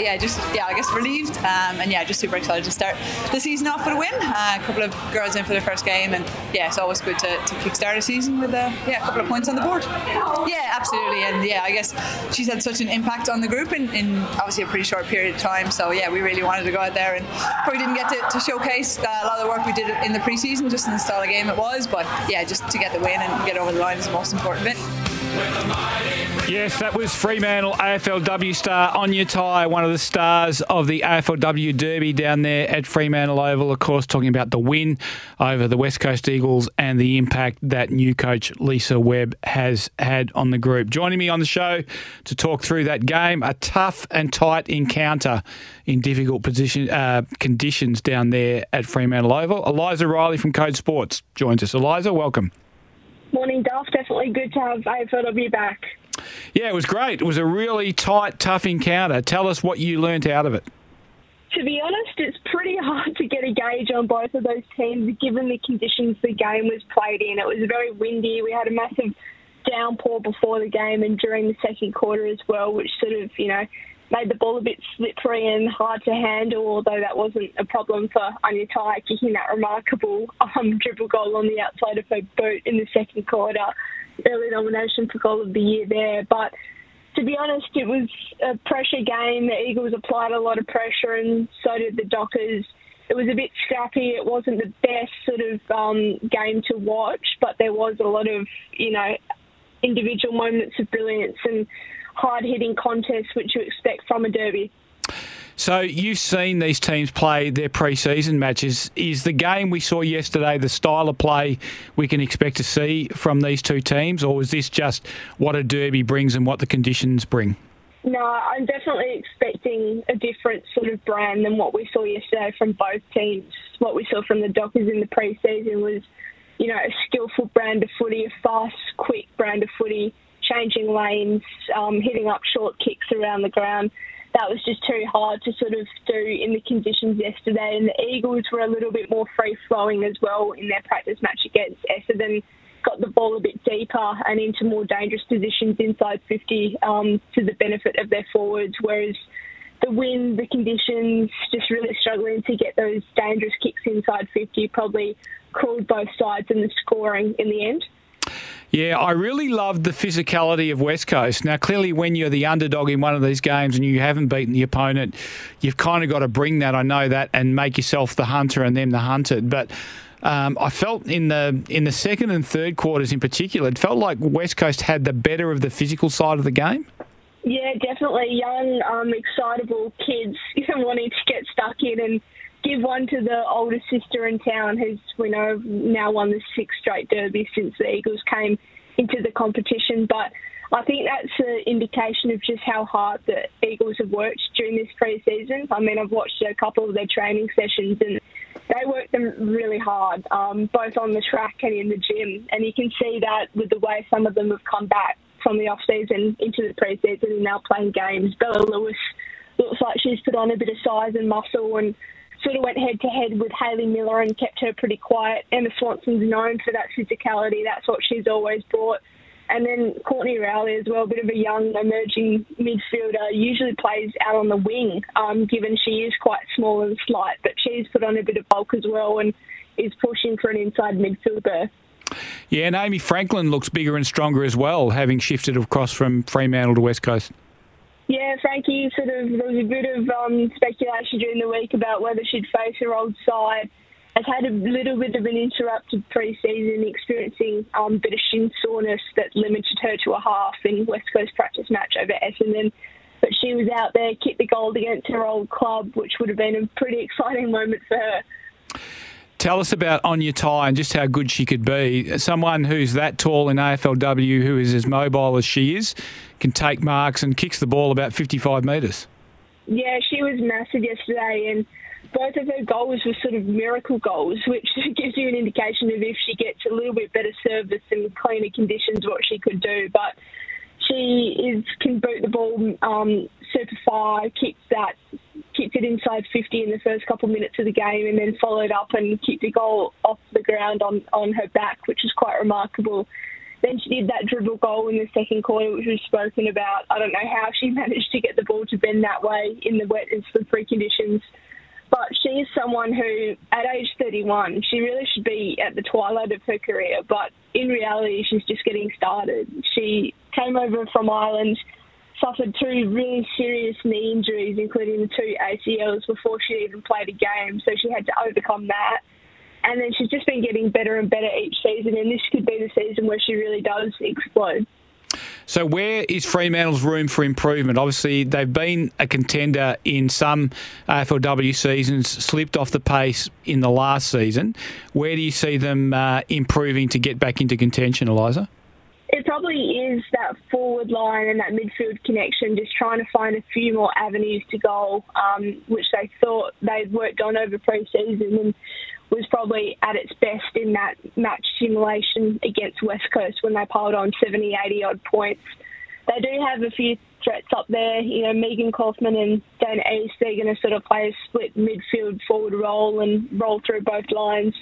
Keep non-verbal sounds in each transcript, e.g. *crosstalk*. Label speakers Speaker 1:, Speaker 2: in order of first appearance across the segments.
Speaker 1: yeah, just yeah, I guess relieved, um, and yeah, just super excited to start the season off with a win. Uh, a couple of girls in for their first game, and yeah, it's always good to, to kickstart a season with a yeah, a couple of points on the board. Yeah, absolutely, and yeah, I guess she's had such an impact on the group in, in obviously a pretty short period of time. So yeah, we really wanted to go out there and probably didn't get to, to showcase uh, a lot of the work we did in the preseason, just in the style of game it was. But yeah, just to get the win and get over the line is the most important bit.
Speaker 2: Yes, that was Fremantle AFLW star Aine Tighe, one of the stars of the AFLW Derby down there at Fremantle Oval. Of course, talking about the win over the West Coast Eagles and the impact that new coach Lisa Webb has had on the group. Joining me on the show to talk through that game, a tough and tight encounter in difficult position uh, conditions down there at Fremantle Oval. Eliza Reilly from Code Sports joins us. Eliza, welcome.
Speaker 3: Morning, Duff. Definitely good to have AFLW back.
Speaker 2: Yeah, it was great. It was a really tight, tough encounter. Tell us what you learnt out of it.
Speaker 3: To be honest, it's pretty hard to get a gauge on both of those teams given the conditions the game was played in. It was very windy. We had a massive downpour before the game and during the second quarter as well, which sort of, you know, made the ball a bit slippery and hard to handle, although that wasn't a problem for Aine Tighe kicking that remarkable um, dribble goal on the outside of her boot in the second quarter. Early nomination for goal of the year there. But to be honest, it was a pressure game. The Eagles applied a lot of pressure, and so did the Dockers. It was a bit scrappy. It wasn't the best sort of um, game to watch, but there was a lot of, you know, individual moments of brilliance and hard hitting contest which you expect from a derby.
Speaker 2: So you've seen these teams play their pre-season matches. Is the game we saw yesterday the style of play we can expect to see from these two teams, or is this just what a derby brings and what the conditions bring?
Speaker 3: No, I'm definitely expecting a different sort of brand than what we saw yesterday from both teams. What we saw from the Dockers in the pre-season was, you know, a skillful brand of footy, a fast, quick brand of footy changing lanes, um, hitting up short kicks around the ground. That was just too hard to sort of do in the conditions yesterday. And the Eagles were a little bit more free flowing as well in their practice match against Essendon. Got the ball a bit deeper and into more dangerous positions inside 50 um, to the benefit of their forwards. Whereas the wind, the conditions, just really struggling to get those dangerous kicks inside 50 probably cooled both sides in the scoring in the end.
Speaker 2: Yeah, I really loved the physicality of West Coast. Now, clearly, when you're the underdog in one of these games and you haven't beaten the opponent, you've kind of got to bring that. I know that, and make yourself the hunter and them the hunted. But um, I felt in the in the second and third quarters, in particular, it felt like West Coast had the better of the physical side of the game.
Speaker 3: Yeah, definitely. Young, um, excitable kids *laughs* wanting to get stuck in and give one to the older sister in town who's we know now won the sixth straight derby since the Eagles came into the competition. But I think that's an indication of just how hard the Eagles have worked during this pre-season. I mean, I've watched a couple of their training sessions and they work them really hard, um, both on the track and in the gym. And you can see that with the way some of them have come back from the off-season into the pre-season and now playing games. Bella Lewis looks like she's put on a bit of size and muscle and sort of went head to head with Hayley Miller and kept her pretty quiet. Emma Swanson's known for that physicality. That's what she's always brought. And then Courtney Rowley as well, a bit of a young emerging midfielder, usually plays out on the wing, um, given she is quite small and slight, but she's put on a bit of bulk as well and is pushing for an inside midfielder.
Speaker 2: Yeah, and Amy Franklin looks bigger and stronger as well, having shifted across from Fremantle to West Coast.
Speaker 3: Yeah, Frankie sort of, there was a bit of um, speculation during the week about whether she'd face her old side. Has had a little bit of an interrupted pre-season, experiencing um, a bit of shin soreness that limited her to a half in West Coast practice match over Essendon. But she was out there, kicked the goal against her old club, which would have been a pretty *laughs* exciting moment for her.
Speaker 2: Tell us about Aine Tighe and just how good she could be. Someone who's that tall in AFLW, who is as mobile as she is, can take marks and kicks the ball about 55 metres.
Speaker 3: Yeah, she was massive yesterday, and both of her goals were sort of miracle goals, which *laughs* gives you an indication of if she gets a little bit better service and cleaner conditions, what she could do. But she is can boot the ball um, super far, kicks that kicked it inside 50 in the first couple minutes of the game and then followed up and kicked a goal off the ground on, on her back, which is quite remarkable. Then she did that dribble goal in the second quarter, which was spoken about. I don't know how she *laughs* managed to get the ball to bend that way in the wet and slippery conditions. But she is someone who, at age 31, she really should be at the twilight of her career. But in reality, she's just getting started. She came over from Ireland, suffered two really serious knee injuries, including the two ACLs, before she even played a game. So she had to overcome that. And then she's just been getting better and better each season. And this could be the season where she really does explode.
Speaker 2: So, where is Fremantle's room for improvement? Obviously, they've been a contender in some AFLW seasons, slipped off the pace in the last season. Where do you see them uh, improving to get back into contention, Eliza?
Speaker 3: It probably is that forward line and that midfield connection, just trying to find a few more avenues to goal, um, which they thought they'd worked on over pre season. And was probably at its best in that match simulation against West Coast when they piled on 70, 80 odd points. They do have a few threats up there. You know, Megan Kaufman and Dan East, they're going to sort of play a split midfield forward role and roll through both lines.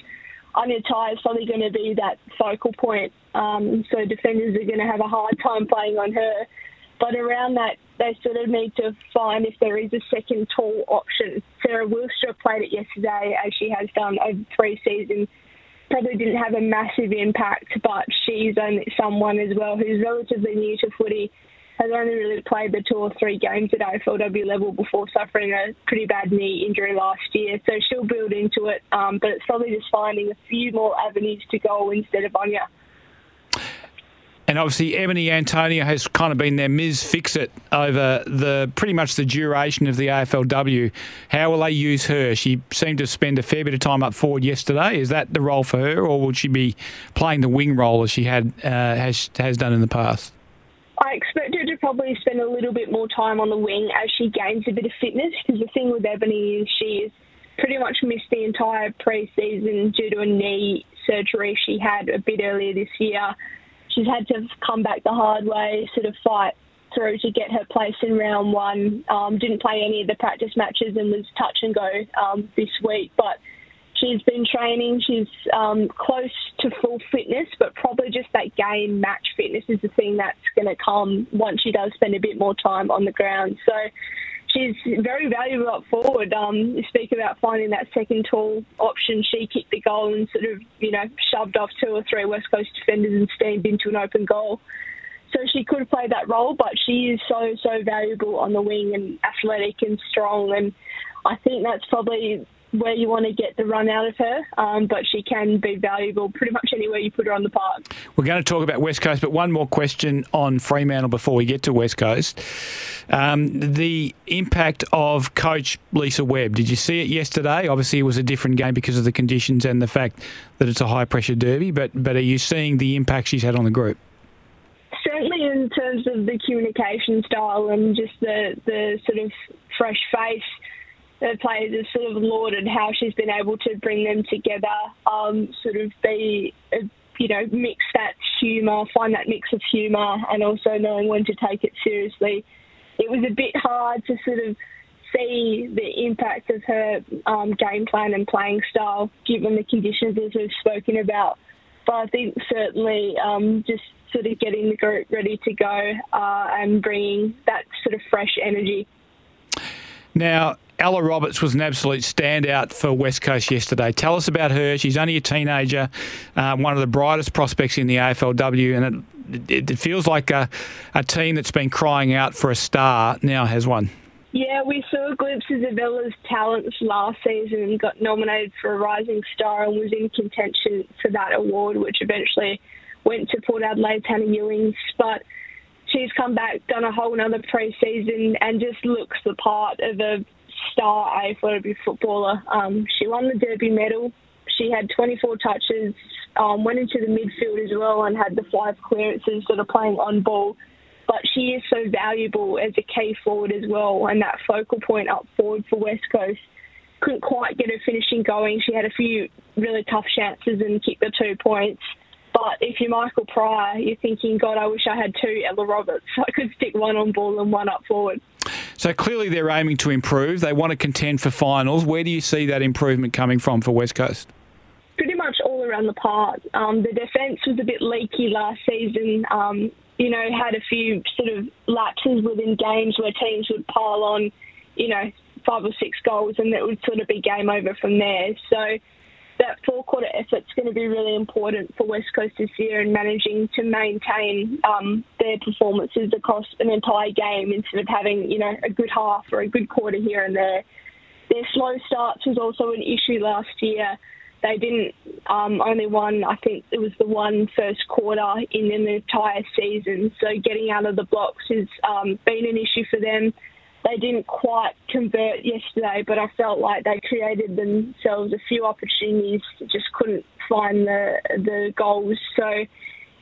Speaker 3: Aine Tighe is probably going to be that focal point. Um, so defenders are going to have a hard time playing on her. But around that, they sort of need to find if there is a second tall option. Sarah Wielstra played it yesterday, as she has done over three seasons. Probably didn't have a massive impact, but she's only someone as well who's relatively new to footy, has only really played the two or three games at AFLW level before suffering a pretty bad knee injury last year. So she'll build into it, um, but it's probably just finding a few more avenues to go instead of Aine.
Speaker 2: And obviously, Ebony Antonio has kind of been their Ms. Fix-It over the pretty much the duration of the AFLW. How will they use her? She seemed to spend a fair bit of time up forward yesterday. Is that the role for her, or will she be playing the wing role as she had uh, has has done in the past?
Speaker 3: I expect probably spend a little bit more time on the wing as she gains a bit of fitness. Because the thing with Ebony is she is pretty much missed the entire pre-season due to a knee surgery she had a bit earlier this year she's had to come back the hard way, sort of fight through to get her place in round one. Um, didn't play any of the practice matches and was touch and go um, this week, but she's been training. She's um, close to full fitness, but probably just that game match fitness is the thing that's going to come once she does spend a bit more time on the ground. So she's very valuable up forward. Um, you speak about finding that second tall option. She kicked the goal and sort of, you know, shoved off two or three West Coast defenders and steamed into an open goal. So she could play that role, but she is so, so valuable on the wing and athletic and strong. And I think that's probably where you want to get the run out of her, um, but she can be valuable pretty much anywhere you put her on the park.
Speaker 2: We're going to talk about West Coast, but one more question on Fremantle before we get to West Coast. Um, the impact of coach Lisa Webb. Did you see it yesterday? Obviously, it was a different game because of the conditions and the fact that it's a high pressure derby, but, but are you seeing the impact she's had on the group?
Speaker 3: Certainly, in terms of the communication style and just the, the sort of fresh face the players have sort of lauded how she's been able to bring them together, um, sort of be, uh, you know, mix that humour, find that mix of humour, and also knowing when to take it seriously. It was a bit hard to sort of see the impact of her um, game plan and playing style given the conditions as we've spoken about. But I think certainly um, just sort of getting the group ready to go uh, and bringing that sort of fresh energy.
Speaker 2: Now, Ella Roberts was an absolute standout for West Coast yesterday. Tell us about her. She's only a teenager, uh, one of the brightest prospects in the AFLW, and it, it feels like a, a, team that's been crying out for a star now has one.
Speaker 3: Yeah, we saw glimpses of Ella's talents last season and got nominated for a Rising Star and was in contention for that award, which eventually went to Port Adelaide's Hannah Ewings. But she's come back, done a whole another pre-season, and just looks the part of a star AFLW footballer. Um, she won the Derby medal. She had 24 touches, um, went into the midfield as well, and had the five clearances that are playing on ball. But she is so valuable as a key forward as well, and that focal point up forward for West Coast. Couldn't quite get her finishing going. She had a few really tough chances and kicked the two points. But if you're Michael Prior, you're thinking, God, I wish I had two Ella Roberts. *laughs* I could stick one on ball and one up forward.
Speaker 2: So clearly they're aiming to improve. They want to contend for finals. Where do you see that improvement coming from for West Coast?
Speaker 3: Pretty much all around the park. Um, the defence was a bit leaky last season. Um, you know, had a few sort of lapses within games where teams would pile on, you know, five or six goals and it would sort of be game over from there. So that four quarter effort's going to be really important for West Coast this year and managing to maintain um, their performances across an entire game instead of having, you know, a good half or a good quarter here and there. Their slow starts was also an issue last year. They didn't um, only won, I think it was the one first quarter in the entire season. So getting out of the blocks has um, been an issue for them. They didn't quite convert yesterday, but I felt like they created themselves a few opportunities, just couldn't find the the goals. So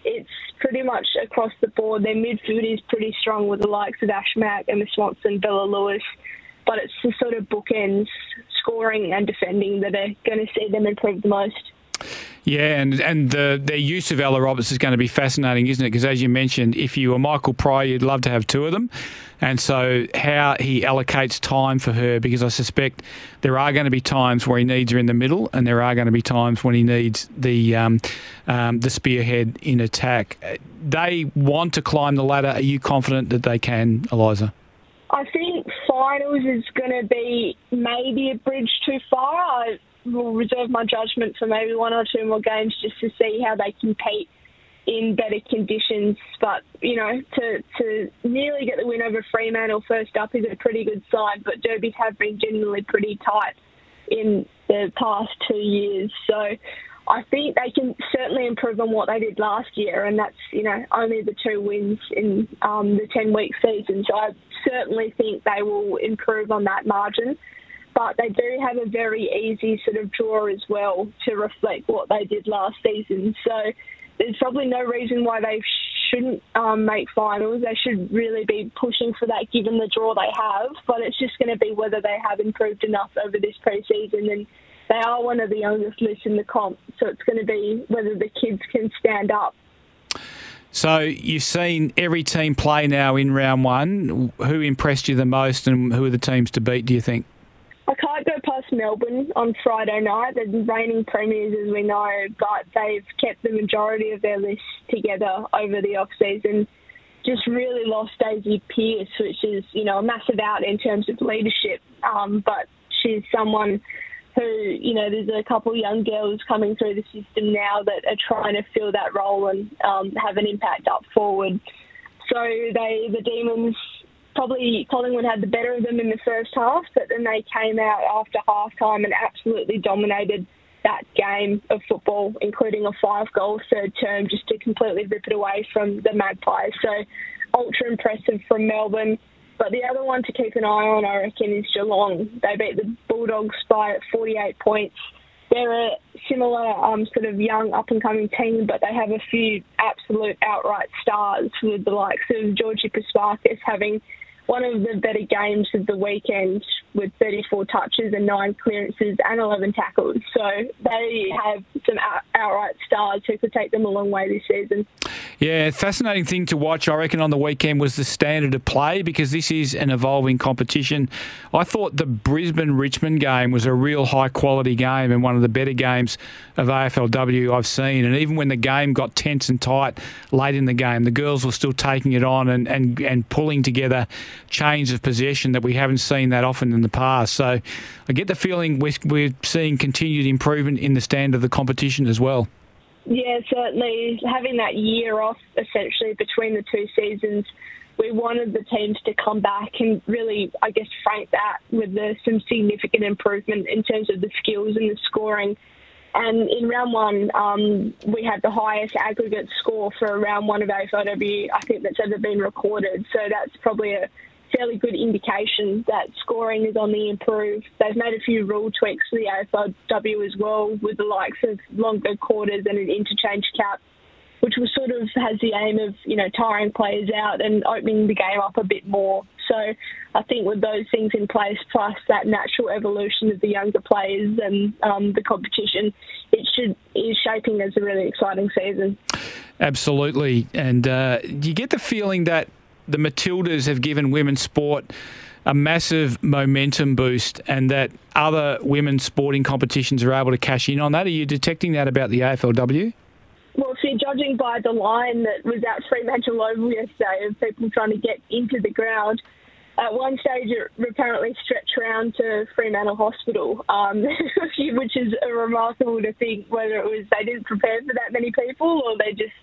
Speaker 3: it's pretty much across the board. Their midfield is pretty strong with the likes of Ash Mack, Emma Swanson, Bella Lewis but it's the sort of bookends, scoring and defending, that are going to see them improve the most.
Speaker 2: Yeah, and and the their use of Ella Roberts is going to be fascinating, isn't it? Because as you mentioned, if you were Michael Prior, you'd love to have two of them, and so how he allocates time for her, because I suspect there are going to be times where he needs her in the middle, and there are going to be times when he needs the um, um, the spearhead in attack. They want to climb the ladder. Are you confident that they can, Eliza?
Speaker 3: I think finals is going to be maybe a bridge too far. I will reserve my judgment for maybe one or two more games just to see how they compete in better conditions. But you know, to to nearly get the win over Fremantle first up is a pretty good sign. But derbies have been generally pretty tight in the past two years, so I think they can certainly improve on what they did last year, and that's you know only the two wins in um, the ten week season. So I certainly think they will improve on that margin. But they do have a very easy sort of draw as well to reflect what they did last season. So there's probably no reason why they shouldn't um, make finals. They should really be pushing for that given the draw they have. But it's just going to be whether they have improved enough over this preseason and they are one of the youngest lists in the comp, so it's going to be whether the kids can stand up.
Speaker 2: So you've seen every team play now in round one. Who impressed you the most, and who are the teams to beat? Do you think?
Speaker 3: I can't go past Melbourne on Friday night. They're the reigning premiers, as we know, but they've kept the majority of their list together over the off season. Just really lost Daisy Pearce, which is you know a massive out in terms of leadership. Um, but she's someone who, you know, there's a couple of young girls coming through the system now that are trying to fill that role and um, have an impact up forward. So they, the Demons, probably Collingwood had the better of them in the first half, but then they came out after half time and absolutely dominated that game of football, including a five goal third term, just to completely rip it away from the Magpies. So ultra impressive from Melbourne. But the other one to keep an eye on, I reckon, is Geelong. They beat the Bulldogs by 48 points. They're a similar um, sort of young up and coming team, but they have a few absolute outright stars with the likes of Georgie Prespakis having one of the better games of the weekend with 34 touches and nine clearances and 11 tackles. So they have some outright stars who could take them a long way this season.
Speaker 2: Yeah, fascinating thing to watch, I reckon, on the weekend was the standard of play because this is an evolving competition. I thought the Brisbane Richmond game was a real high quality game and one of the better games of AFLW I've seen. And even when the game got tense and tight late in the game, the girls were still taking it on and, and, and pulling together chains of possession that we haven't seen that often in the past. So I get the feeling we're, we're seeing continued improvement in the standard of the competition as well.
Speaker 3: Yeah, certainly. Having that year off essentially between the two seasons, we wanted the teams to come back and really, I guess, frank that with the, some significant improvement in terms of the skills and the scoring. And in round one, um, we had the highest aggregate score for round one of AFLW I think that's ever been recorded. So that's probably a fairly good indication that scoring is on the improve. They've made a few rule tweaks for the AFLW as well, with the likes of longer quarters and an interchange cap, which was sort of has the aim of you know tiring players out and opening the game up a bit more. So I think with those things in place, plus that natural evolution of the younger players and um, the competition, it should is shaping as a really exciting season.
Speaker 2: Absolutely, and uh, you get the feeling that the Matildas have given women's sport a massive momentum boost and that other women's sporting competitions are able to cash in on that. Are you detecting that about the AFLW?
Speaker 3: Judging by the line that was at Fremantle Oval yesterday of people trying to get into the ground, at one stage it apparently stretched around to Fremantle Hospital, um, *laughs* which is remarkable to think whether it was they didn't prepare for that many people or they just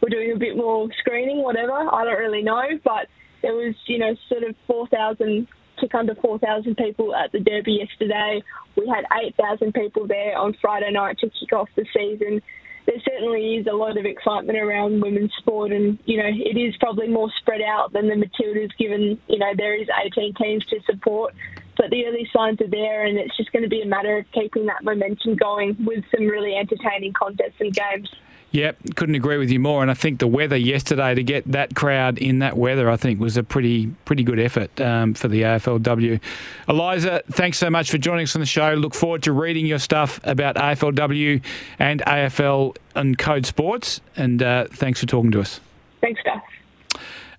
Speaker 3: were doing a bit more screening, whatever. I don't really know, but there was, you know, sort of 4,000, took under 4,000 people at the Derby yesterday. We had 8,000 people there on Friday night to kick off the season there certainly is a lot of excitement around women's sport, and you know it is probably more spread out than the Matildas, given you know there is 18 teams to support. But the early signs are there, and it's just going to be a matter of keeping that momentum going with some really entertaining contests and games.
Speaker 2: Yep, couldn't agree with you more. And I think the weather yesterday to get that crowd in that weather, I think, was a pretty pretty good effort um, for the AFLW. Eliza, thanks so much for joining us on the show. Look forward to reading your stuff about AFLW and AFL and Code Sports. And uh, thanks for talking to us.
Speaker 3: Thanks, Steph.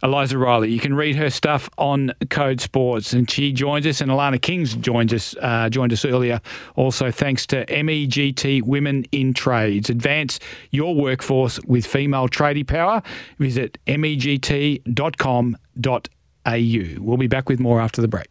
Speaker 2: Eliza Reilly. You can read her stuff on Code Sports, and she joins us. And Alana Kings joins us uh, joined us earlier. Also, thanks to MEGT Women in Trades. Advance your workforce with female tradie power. Visit megt.com.au. We'll be back with more after the break.